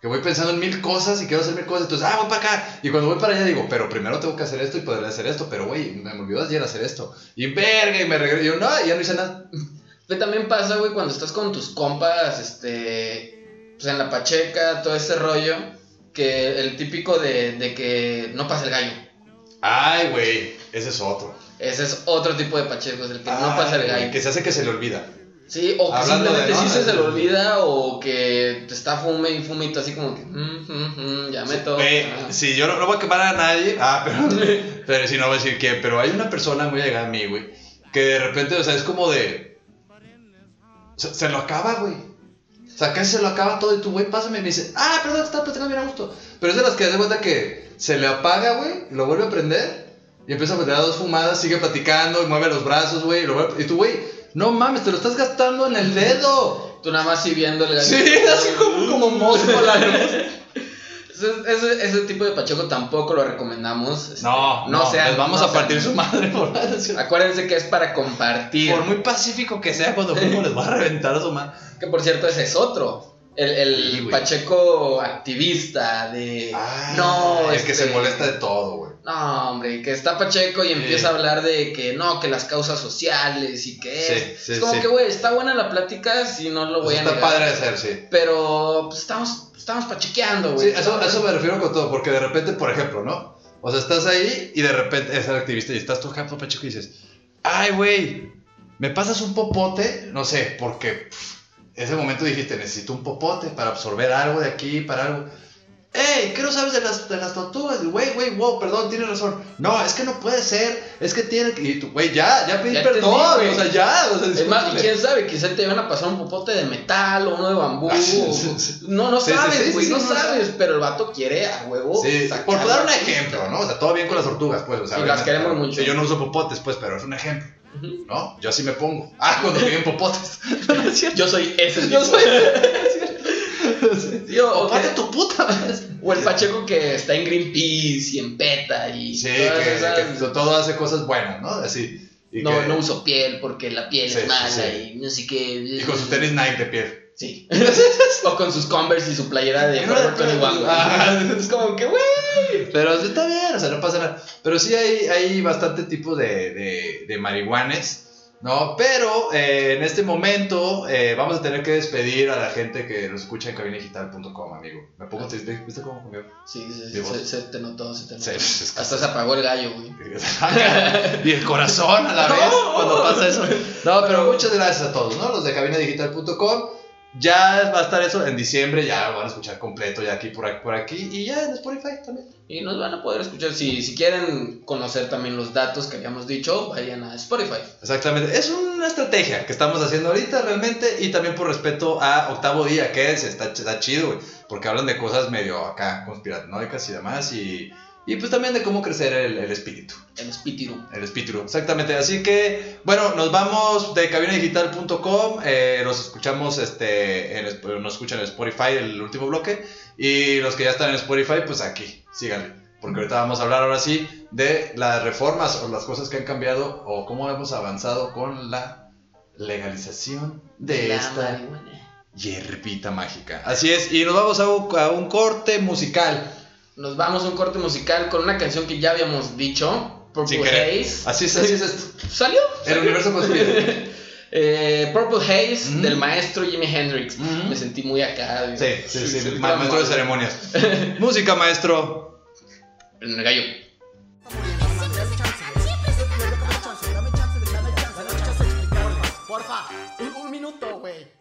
Que voy pensando en mil cosas y quiero hacer mil cosas. Entonces, ah, voy para acá. Y cuando voy para allá digo, pero primero tengo que hacer esto y poder hacer esto. Pero, güey, me olvidó ayer hacer esto. Y verga, y me regreso. Y yo, no, y ya no hice nada. Pero también pasa, güey, cuando estás con tus compas, este, pues en la pacheca, todo ese rollo, que el típico de, de que no pasa el gallo. Ay, güey, ese es otro. Ese es otro tipo de pacheco, es el que no pasa el gallo. Que se hace que se le olvida. Sí, o que simplemente sí se, se le olvida, o que te está fume y tú así como que, mm, mm, mm, ya me toca. Eh, sí, yo no, no voy a quemar a nadie. Ah, pero. pero sí, no voy a decir quién. Pero hay una persona muy llegada a mí, güey. Que de repente, o sea, es como de. Se, se lo acaba, güey. O sea, casi se lo acaba todo y tú, güey, pásame. Y me dice, ah, perdón, está platicando bien a gusto. Pero es de las que de cuenta que se le apaga, güey, lo vuelve a prender. Y empieza a meter dos fumadas, sigue platicando y mueve los brazos, güey. Y, lo vuelve- y tú, güey, no mames, te lo estás gastando en el dedo. Tú nada más sí viendo el gallo. Sí, así como, como mosco la Ese, ese, ese tipo de pacheco tampoco lo recomendamos. este, No, no, sean- les vamos no a partir sean- su madre por Acuérdense que es para compartir. Por muy pacífico que sea, cuando fuimos les va a reventar a su madre. Que por cierto, ese es otro. El, el Sí. Pacheco activista de. Ah, no, el que este, se molesta de todo, güey. No, hombre, que está Pacheco y empieza a hablar de que no, que las causas sociales y que Sí, es. sí, es como sí. que, güey, está buena la plática, si no lo voy a Está negar. padre de hacer, sí. Pero pues, estamos, estamos pachequeando, güey. Sí, eso, a eso me refiero con todo, porque de repente, por ejemplo, ¿no? O sea, estás ahí y de repente eres el activista y estás papá chico, y dices, ay, güey, ¿me pasas un popote? No sé, porque pff, ese momento dijiste, necesito un popote para absorber algo de aquí, para algo. ¡Ey! ¿Qué no sabes de las, de las tortugas? Güey, güey, wow, perdón, tienes razón. No, es que no puede ser, es que tiene que... Y tú, güey, ya, ya pedí Ya perdón, entendí, o sea, ya. O sea, Es más, quién sabe, quizá te van a pasar un popote de metal o uno de bambú. Ah, sí, o- sí, sí. No, no sabes, güey, no sabes, pero el vato quiere a huevo. Sí, por dar un ejemplo. ¿no? O sea, todo bien con las tortugas, pues. O sea, Y las queremos mucho. Yo no uso popotes, pues, pero es un ejemplo. ¿no? Yo así me pongo. Ah, cuando piden popotes. No, no es cierto. Yo soy ese tipo. Yo soy. O, o que- tu puta. o el Pacheco que está en Greenpeace y en PETA y Sí, todas que, esas- que todo hace cosas buenas, ¿no? Así. Y, no, que- no uso piel porque la piel Sí, es mala sí. y no sé qué. y con sus tenis Nike de piel. Sí. o con sus Converse y su playera de Forever 21, güey. Ah. Es como que, güey. Pero está bien, o sea, no pasa nada. Pero sí hay, hay bastante tipo de, de, de marihuanes, ¿no? Pero eh, en este momento eh, vamos a tener que despedir a la gente que nos escucha en cabinadigital.com, amigo. Me pongo triste, ¿viste cómo comió? Sí, se, Mi voz. se, se te notó, se te notó. Sí, es que- Hasta se apagó el gallo, güey. y el corazón a la vez cuando pasa eso. No, pero muchas gracias a todos, ¿no? Los de cabinadigital.com. Ya va a estar eso en diciembre, ya lo van a escuchar completo, ya aquí por aquí, por aquí y ya en Spotify también. Y nos van a poder escuchar. Si, si quieren conocer también los datos que habíamos dicho, vayan a Spotify. Exactamente, es una estrategia que estamos haciendo ahorita realmente y también por respeto a Octavo Día, que es, está, está chido, güey, porque hablan de cosas medio acá conspiranoicas y demás y, y pues también de cómo crecer el, el espíritu. El Spitiru. El espíritu, exactamente. Así que, bueno, nos vamos de cabinadigital.com. Eh, nos escuchamos, este, en, nos escuchan en Spotify el último bloque. Y los que ya están en Spotify, pues aquí, síganle. Porque ahorita vamos a hablar ahora sí de las reformas o las cosas que han cambiado o cómo hemos avanzado con la legalización de La esta marihuana. hierbita mágica. Así es, y nos vamos a un, a un corte musical. Nos vamos a un corte musical con una canción que ya habíamos dicho. Purple Sin querer. Haze. Así es, así es esto. ¿Salió? El universo conspira. Eh, Purple Haze del maestro Jimi Hendrix. Me sentí muy acá. Sí, sí, sí, sí, ma- gran maestro de ceremonias. Música, maestro. En el gallo. Un minuto, güey.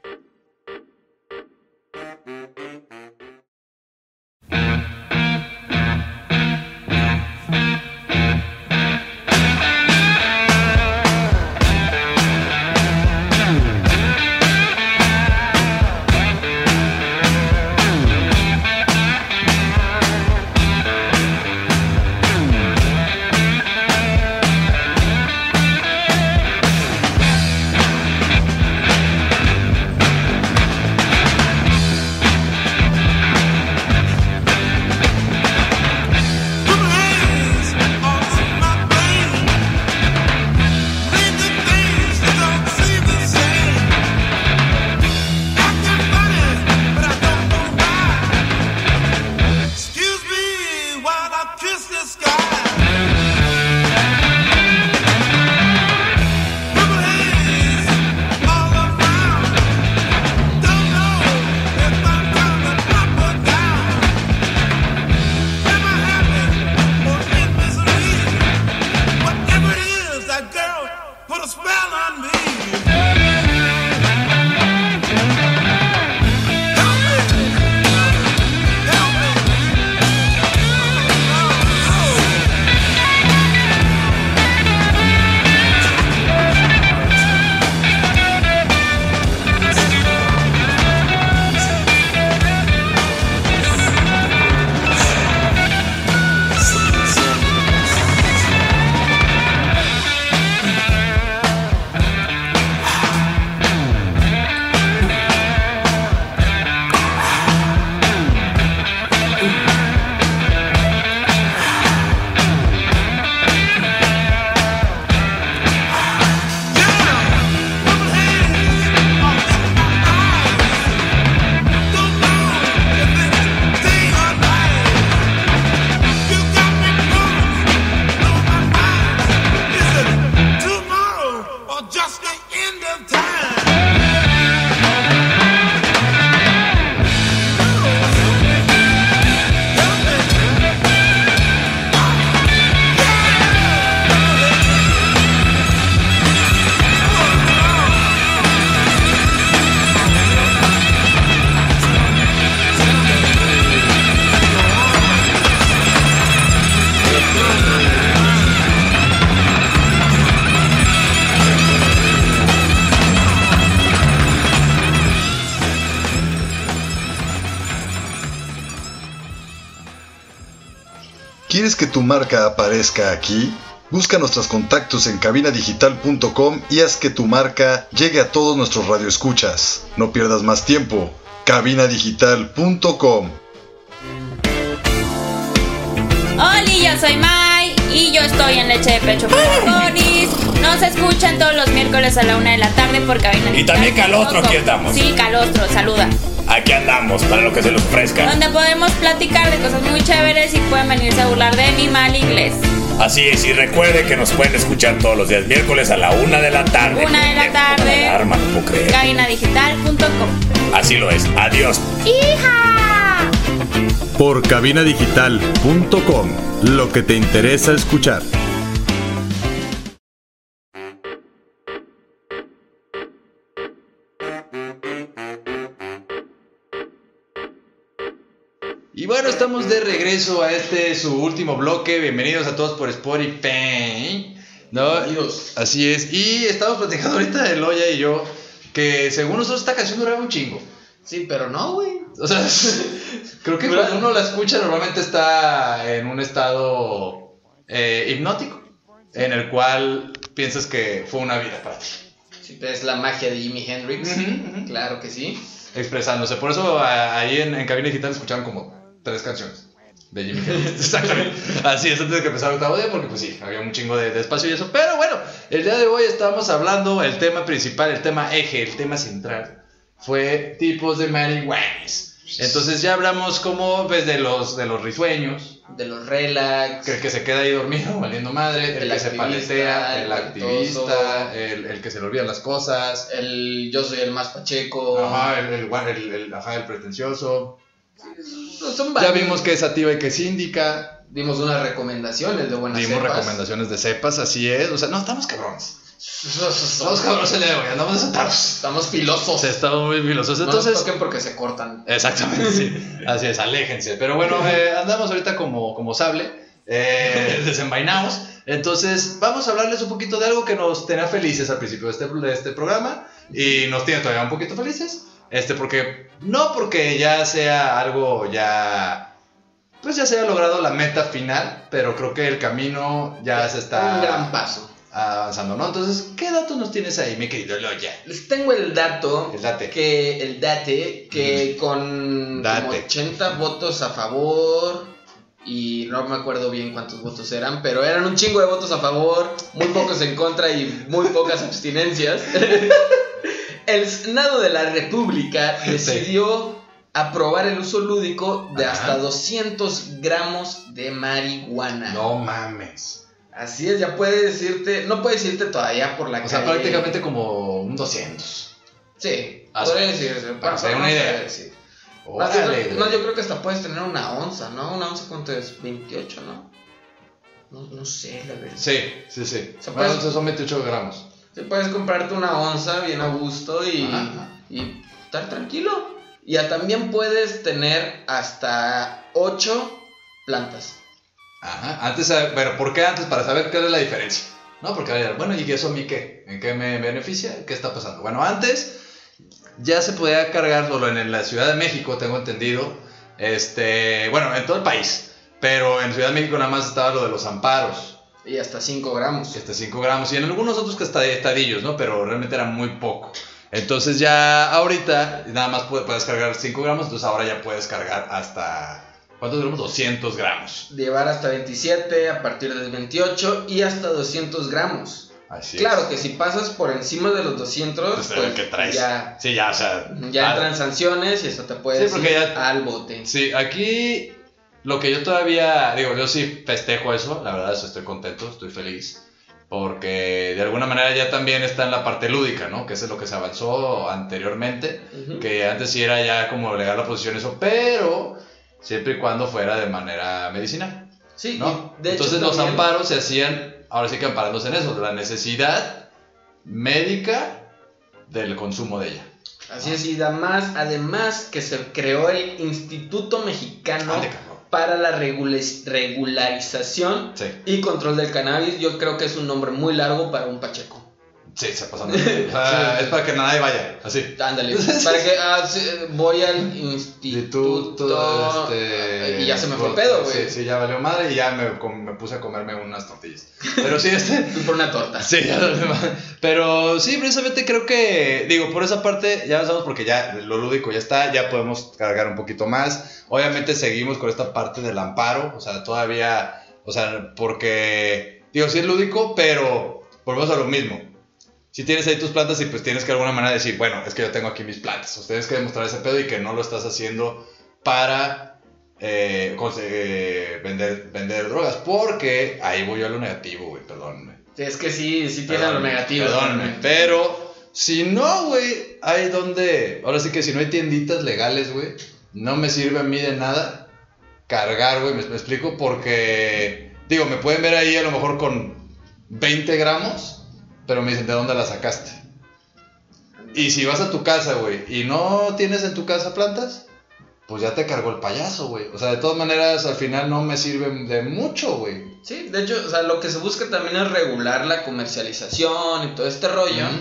Tu marca aparezca aquí? Busca nuestros contactos en cabinadigital.com y haz que tu marca llegue a todos nuestros radioescuchas. No pierdas más tiempo. cabinadigital.com Hola, yo soy Mai y yo estoy en Leche de Pecho para Ponis. Nos escuchan todos los miércoles a la una de la tarde por cabina. Y también Calostro, aquí estamos. Sí, Calostro, saluda. Aquí andamos para lo que se les ofrezca. Donde podemos platicar de cosas muy chéveres y pueden venirse a burlar de mi mal inglés. Así es, y recuerde que nos pueden escuchar todos los días miércoles a la una de la tarde. Una de la tarde. Alarma, no puedo creer. Cabinadigital.com. Así lo es. Adiós. ¡Hija! Por cabinadigital.com. Lo que te interesa escuchar. Bueno, estamos de regreso a este su último bloque. Bienvenidos a todos por Spotify. ¿No? Así es. Y estamos platicando ahorita de Loya y yo que según nosotros esta canción duraba un chingo. Sí, pero no, güey. O sea, creo que cuando uno la escucha normalmente está en un estado eh, hipnótico, en el cual piensas que fue una vida para ti, Sí, pero es la magia de Jimi Hendrix. Claro que sí. expresándose. Por eso ahí en, en Cabina Digital escuchaban como tres canciones de Jimmy Hendrix. Exactamente. Así es, antes de que empezara octavo día, porque pues sí, había un chingo de, de espacio y eso. Pero bueno, el día de hoy estábamos hablando, el tema principal, el tema eje, el tema central, fue tipos de marihuanas. Entonces ya hablamos como ves de los, de los risueños, De los relax. que el que se queda ahí dormido, valiendo madre, el, El que se paletea, el el activista, el, el que se le olvidan las cosas, El yo soy el más pacheco. ajá, el- ajá, el pretencioso. No, son Ya vimos que es sativa y que es síndica. Dimos unas recomendaciones de buenas Dimos cepas. recomendaciones de cepas, así es. O sea, no, estamos cabrones. Estamos cabrones el día de hoy, andamos desatados. Estamos filosos. Estamos muy filosos. No nos Entonces, toquen porque se cortan. exactamente, sí. Así es, aléjense. Pero bueno, eh, andamos ahorita como, como sable, eh, desenvainados. Entonces, vamos a hablarles un poquito de algo que nos tenía felices al principio de este, de este programa y nos tiene todavía un poquito felices. Este, porque, no porque ya sea algo ya, pues ya se haya logrado la meta final, pero creo que el camino ya se está Un gran paso. avanzando, ¿no? Entonces, ¿qué datos nos tienes ahí, mi querido Loya? Les tengo el dato. El date. Que, el date. Que con Date. como 80 votos a favor. Y no me acuerdo bien cuántos votos eran. Pero eran un chingo de votos a favor. Muy pocos en contra y muy pocas abstinencias. el Senado de la República decidió aprobar el uso lúdico de Ajá. hasta 200 gramos de marihuana. No mames. Así es, ya puede decirte, no puede decirte todavía por la O sea, calle. prácticamente como un 200. Sí, Ah, podría decirse. Para hacer una idea. Órale, no, güey. yo creo que hasta puedes tener una onza, ¿no? Una onza, ¿cuánto es? 28, ¿no? No, no sé, la verdad. Sí, sí, sí. O sea, puedes- son 28 gramos. Sí, puedes comprarte una onza bien a gusto y, y estar tranquilo. Y ya también puedes tener hasta 8 plantas. Ajá. Antes, eh, pero ¿por qué antes? Para saber qué es la diferencia. No, porque, bueno, ¿y eso a mí qué? ¿En qué me beneficia? ¿Qué está pasando? Bueno, antes ya se podía cargar solo en la Ciudad de México, tengo entendido. Este, bueno, en todo el país. Pero en Ciudad de México nada más estaba lo de los amparos. Y hasta 5 gramos. Este 5 gramos y en algunos otros que hasta estadillos, ¿no? Pero realmente era muy poco. Entonces ya ahorita nada más pu- puedes cargar 5 gramos, entonces ahora ya puedes cargar hasta... ¿Cuántos gramos? 200 gramos. Llevar hasta 27, a partir del 28 y hasta 200 gramos. Así claro es. que si pasas por encima de los 200, Pues, pues, ¿qué traes? ya, Sí, ya, o sea... ya entran sanciones y eso te puede Sí, porque ir ya- al bote. Sí, aquí lo que yo todavía... Digo, yo sí festejo eso, la verdad, eso estoy contento, estoy feliz. Porque de alguna manera ya también está en la parte lúdica, ¿no? Que eso es lo que se avanzó anteriormente. Ujú. que antes sí era ya como legal la posición eso, pero siempre y cuando fuera de manera medicinal, Sí, ¿no? de hecho Entonces los también- amparos se hacían, ahora sí que amparándose en eso, la necesidad médica del consumo de ella. Así es, y además, además que se creó el Instituto Mexicano. Para la regula- regularización Sí. y control del cannabis. Yo creo que es un nombre muy largo para un pacheco. Sí, se pasan. de- O sea, es para que nadie vaya, así. Ándale, para que ah, sí, voy al instituto este. y ya se me fue el pedo, güey. Sí, sí, ya valió madre y ya me, puse a comerme unas tortillas. Pero sí, este. Por una torta. Sí, ya. Pero sí, precisamente creo que, digo, por esa parte ya avanzamos porque ya lo lúdico ya está, ya podemos cargar un poquito más. Obviamente seguimos con esta parte del amparo, o sea, todavía, o sea, porque, digo, sí es lúdico, pero volvemos a lo mismo. Si tienes ahí tus plantas y pues tienes que de alguna manera decir, bueno, es que yo tengo aquí mis plantas, tienes que demostrar ese pedo y que no lo estás haciendo para eh, eh, vender, vender drogas, porque ahí voy yo a lo negativo, güey, perdónenme. Sí, es que sí, sí tiene lo negativo. Perdóname, pero si no, güey, hay donde. Ahora sí que si no hay tienditas legales, güey, no me sirve a mí de nada cargar, güey, me, me explico, porque. Digo, me pueden ver ahí a lo mejor con 20 gramos, pero me dicen, ¿de dónde la sacaste? Y si vas a tu casa, güey, y no tienes en tu casa plantas, pues ya te cargó el payaso, güey. O sea, de todas maneras, al final no me sirven de mucho, güey. Sí, de hecho, o sea, lo que se busca también es regular la comercialización y todo este rollo. Ujú.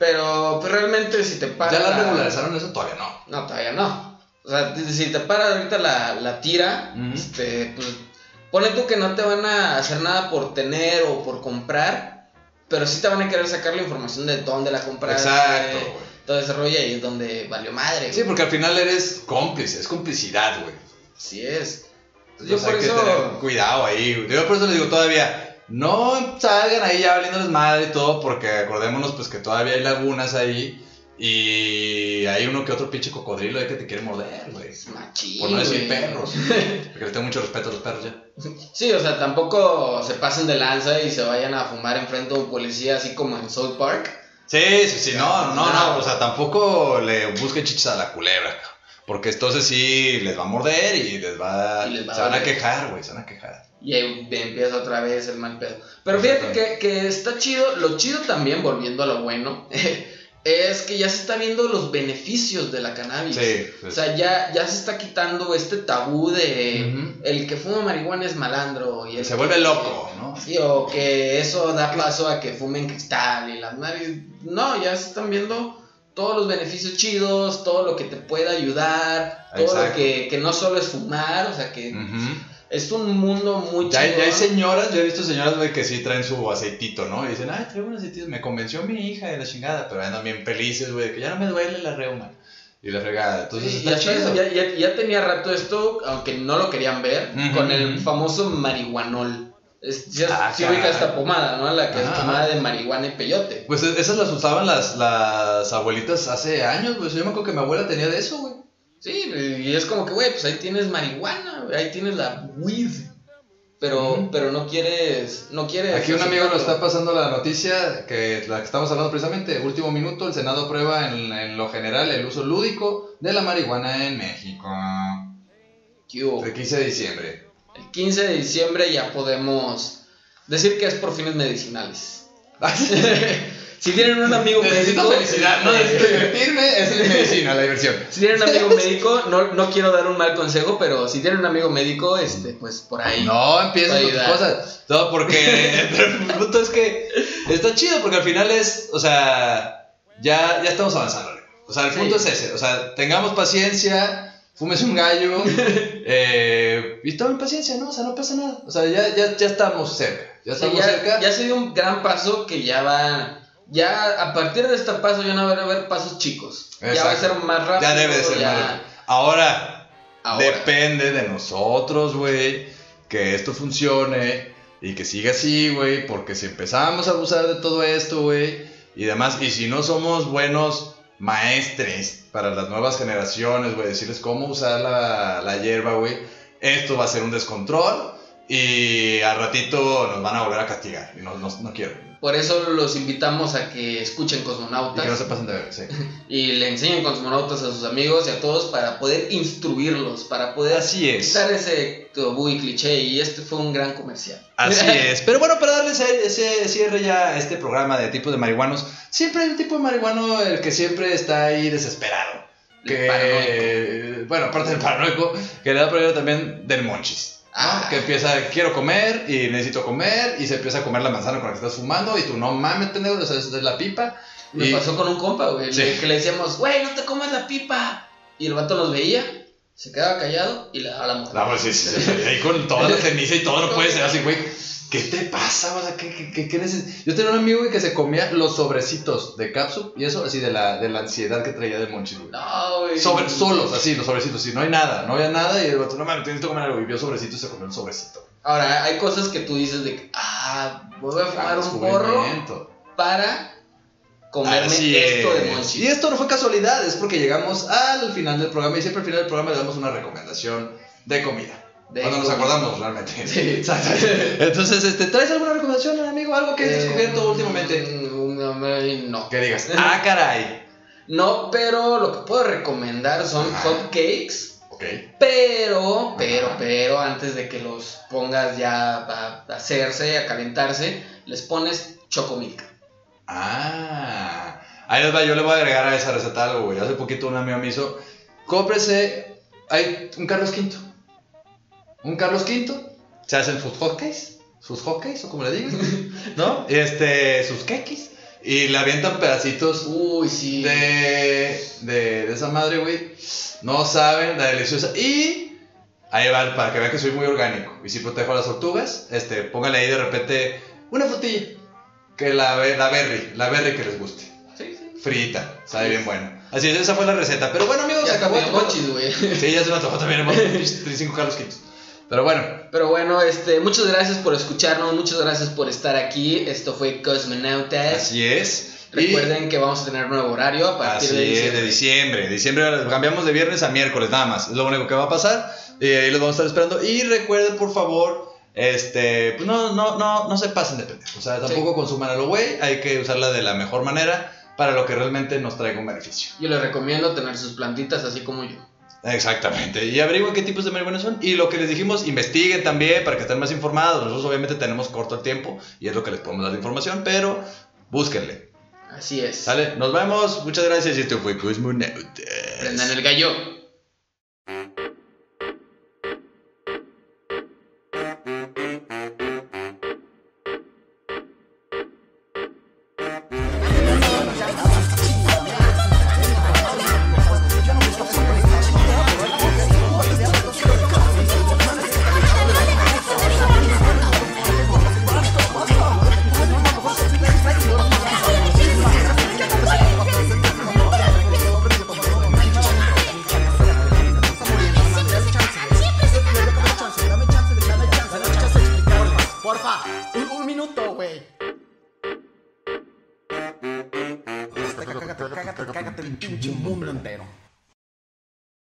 Pero pues, realmente si te para. ¿Ya la la- regularizaron eso? Todavía no. No, todavía no. O sea, si te para ahorita la, la tira, Ujú. este, pues, pone tú que no te van a hacer nada por tener o por comprar, pero sí te van a querer sacar la información de dónde la compraste. Exacto, güey. Todo ese rollo ahí es donde valió madre. Sí, porque al final eres cómplice, es complicidad, güey. Así es. Yo Entonces por hay que eso. tener cuidado ahí. güey. Yo por eso les digo todavía, no salgan ahí ya valiéndoles madre y todo, porque acordémonos pues que todavía hay lagunas ahí y hay uno que otro pinche cocodrilo ahí que te quiere morder, güey. Machín, Por no decir perros. Porque les tengo mucho respeto a los perros ya. Sí, o sea, tampoco se pasen de lanza y se vayan a fumar enfrente de un policía así como en South Park. Sí, sí, sí, no, no, no, o sea, tampoco le busquen chichis a la culebra. Porque entonces sí les va a morder y les va, Y les va a se van a quejar, güey, se van a quejar. Y ahí empieza otra vez el mal pedo. Pero fíjate que, que está chido, lo chido también, volviendo a lo bueno, es que ya se está viendo los beneficios de la cannabis. Sí, sí. O sea, ya, ya se está quitando este tabú de el que fuma marihuana es malandro. Y el Se que- vuelve loco, ¿no? Sí, o que eso da paso a que fumen cristal y las madres. No, ya se están viendo todos los beneficios chidos, todo lo que te puede ayudar, todo lo que, que no solo es fumar, o sea que. Es un mundo muy Ya, ya hay señoras, yo he visto señoras, güey, que sí traen su aceitito, ¿no? Y dicen, ay, traigo un aceitito, me convenció mi hija de la chingada, pero andan bien felices, güey, que ya no me duele la reuma. Y la fregada, entonces Sí, está ya, chido. ya, ya- ya tenía rato esto, aunque no lo querían ver, con el famoso marihuanol. Es, sí, Ah, sí ubica esta pomada, ¿no? La que Ajá, es pomada de marihuana y peyote. Pues e- esas las usaban las, las abuelitas hace años, güey. Yo me acuerdo que mi abuela tenía de eso, güey. Sí, y es como que, güey, pues ahí tienes marihuana, ahí tienes la weed. Pero, pero no quieres, no quieres. Aquí un amigo nos aceptarlo. está pasando la noticia, que la que estamos hablando precisamente, último minuto, el Senado aprueba en, en lo general el uso lúdico de la marihuana en México. ¿Qué hubo? El 15 de diciembre. El 15 de diciembre ya podemos decir que es por fines medicinales. si tienen un amigo Necesito médico. felicidad, no necesito divertirme, es mi medicina, la diversión. Si tienen un amigo médico, no, no quiero dar un mal consejo, pero si tienen un amigo médico, este, pues por ahí. No empieces con tus cosas. No, porque el punto es que está chido, porque al final es, o sea, ya, ya estamos avanzando. O sea, el Sí. punto es ese. O sea, tengamos paciencia, fúmese un gallo, eh, y tomen paciencia, ¿no? O sea, no pasa nada. O sea, ya, ya, ya estamos cerca. Ya estamos ya, cerca. ya se dio un gran paso que ya va. Ya a partir de este paso ya no van a haber pasos chicos. Ya va a ser más rápido. Ya debe de ser ya- más rápido. Ahora, Ahora. depende de nosotros, güey, que esto funcione y que siga así, güey, porque si empezamos a abusar de todo esto, güey, y demás, y si no somos buenos maestres para las nuevas generaciones, güey, decirles cómo usar la, la hierba, güey, esto va a ser un descontrol y al ratito nos van a volver a castigar y no, no, no quiero. Por eso los invitamos a que escuchen Y Cosmonautas que no se pasen de ver, sí. y le enseñen Cosmonautas a sus amigos y a todos para poder instruirlos, para poder Así es. quitar ese tabú y cliché. Y este fue un gran comercial. Así es. Pero bueno, para darle ese, cierre ya a este programa de tipos de marihuanos, siempre hay un tipo de marihuano el que siempre está ahí desesperado. El Que, bueno, aparte del paranoico, que le da problema también del monchis. Ah. Que empieza, quiero comer y necesito comer y se empieza a comer la manzana con la que estás fumando y tú no mames, pendejo, esa es la pipa. Me Y- pasó con un compa, güey, Sí. que le decíamos, güey, no te comas la pipa. Y el vato nos veía, se quedaba callado y le daba la mano. No, pues sí, sí, sí, ahí con toda la ceniza y todo no puede ser así, güey. ¿Qué te pasa? O sea, ¿qué, qué, qué, qué neces- Yo tenía un amigo, que se comía los sobrecitos de cápsula y eso así de la, de la ansiedad que traía de Monchis. No, güey. Sobre, solos, así, los sobrecitos, si no hay nada, no había nada y el vato, no mames, tienes que comer algo y vio sobrecitos y se comió un sobrecito. Ahora, hay cosas que tú dices de que, ah, voy a fumar un porro para comerme Así esto de es. monchis. Y esto no fue casualidad, es porque llegamos al final del programa y siempre al final del programa le damos una recomendación de comida. De cuando nos acordamos realmente. Sí. Exacto. Entonces, este, ¿traes alguna recomendación, amigo? Algo que hayas descubierto Eh, últimamente. No. Que digas, ah, caray. No, pero lo que puedo recomendar son Ajá. hot cakes. Ok. Pero, pero, pero, antes de que los pongas ya a hacerse, a calentarse, les pones chocomilk. Ah. Ahí les va, yo le voy a agregar a esa receta algo, güey. Hace poquito un amigo me hizo, cómprese, hay un Carlos V. Un Carlos V, se hacen sus hotcakes, sus hotcakes, o como le digan, ¿no? Este, sus cakes. Y le avientan pedacitos Uy, sí. de, de, de esa madre, güey. No saben, la deliciosa. Y ahí va, para que vean que soy muy orgánico. Y si protejo a las tortugas, este, póngale ahí de repente una frutilla. Que la, la berry, la berry que les guste. Sí, sí. Frita, sabe bien buena. Así es, esa fue la receta. Pero bueno, amigos, se Ya acabó. monchis, güey. Sí, ya se me antojó también. hemos 35 Carlos Quintos. Pero bueno, Pero bueno, este, muchas gracias por escucharnos, muchas gracias por estar aquí. Esto fue Cosmonautas. así es. Y- Recuerden que vamos a tener nuevo horario a partir Así de es, diciembre. de diciembre. Diciembre cambiamos de viernes a miércoles, nada más. Es lo único que va a pasar. Y ahí los vamos a estar esperando. Y recuerden, por favor, este, pues no, no, no, no se pasen de pendejos. O sea, tampoco consuman a lo güey. Hay que usarla de la mejor manera para lo que realmente nos traiga un beneficio. Yo les recomiendo tener sus plantitas así como yo. Exactamente. Y averigüen qué tipos de marihuana son. Y lo que les dijimos, investiguen también para que estén más informados. Nosotros obviamente tenemos corto el tiempo y es lo que les podemos dar de información, pero búsquenle. Así es. ¿Sale? Nos vemos. Muchas gracias. Y esto fue Cosmonautas. Prendan el gallo.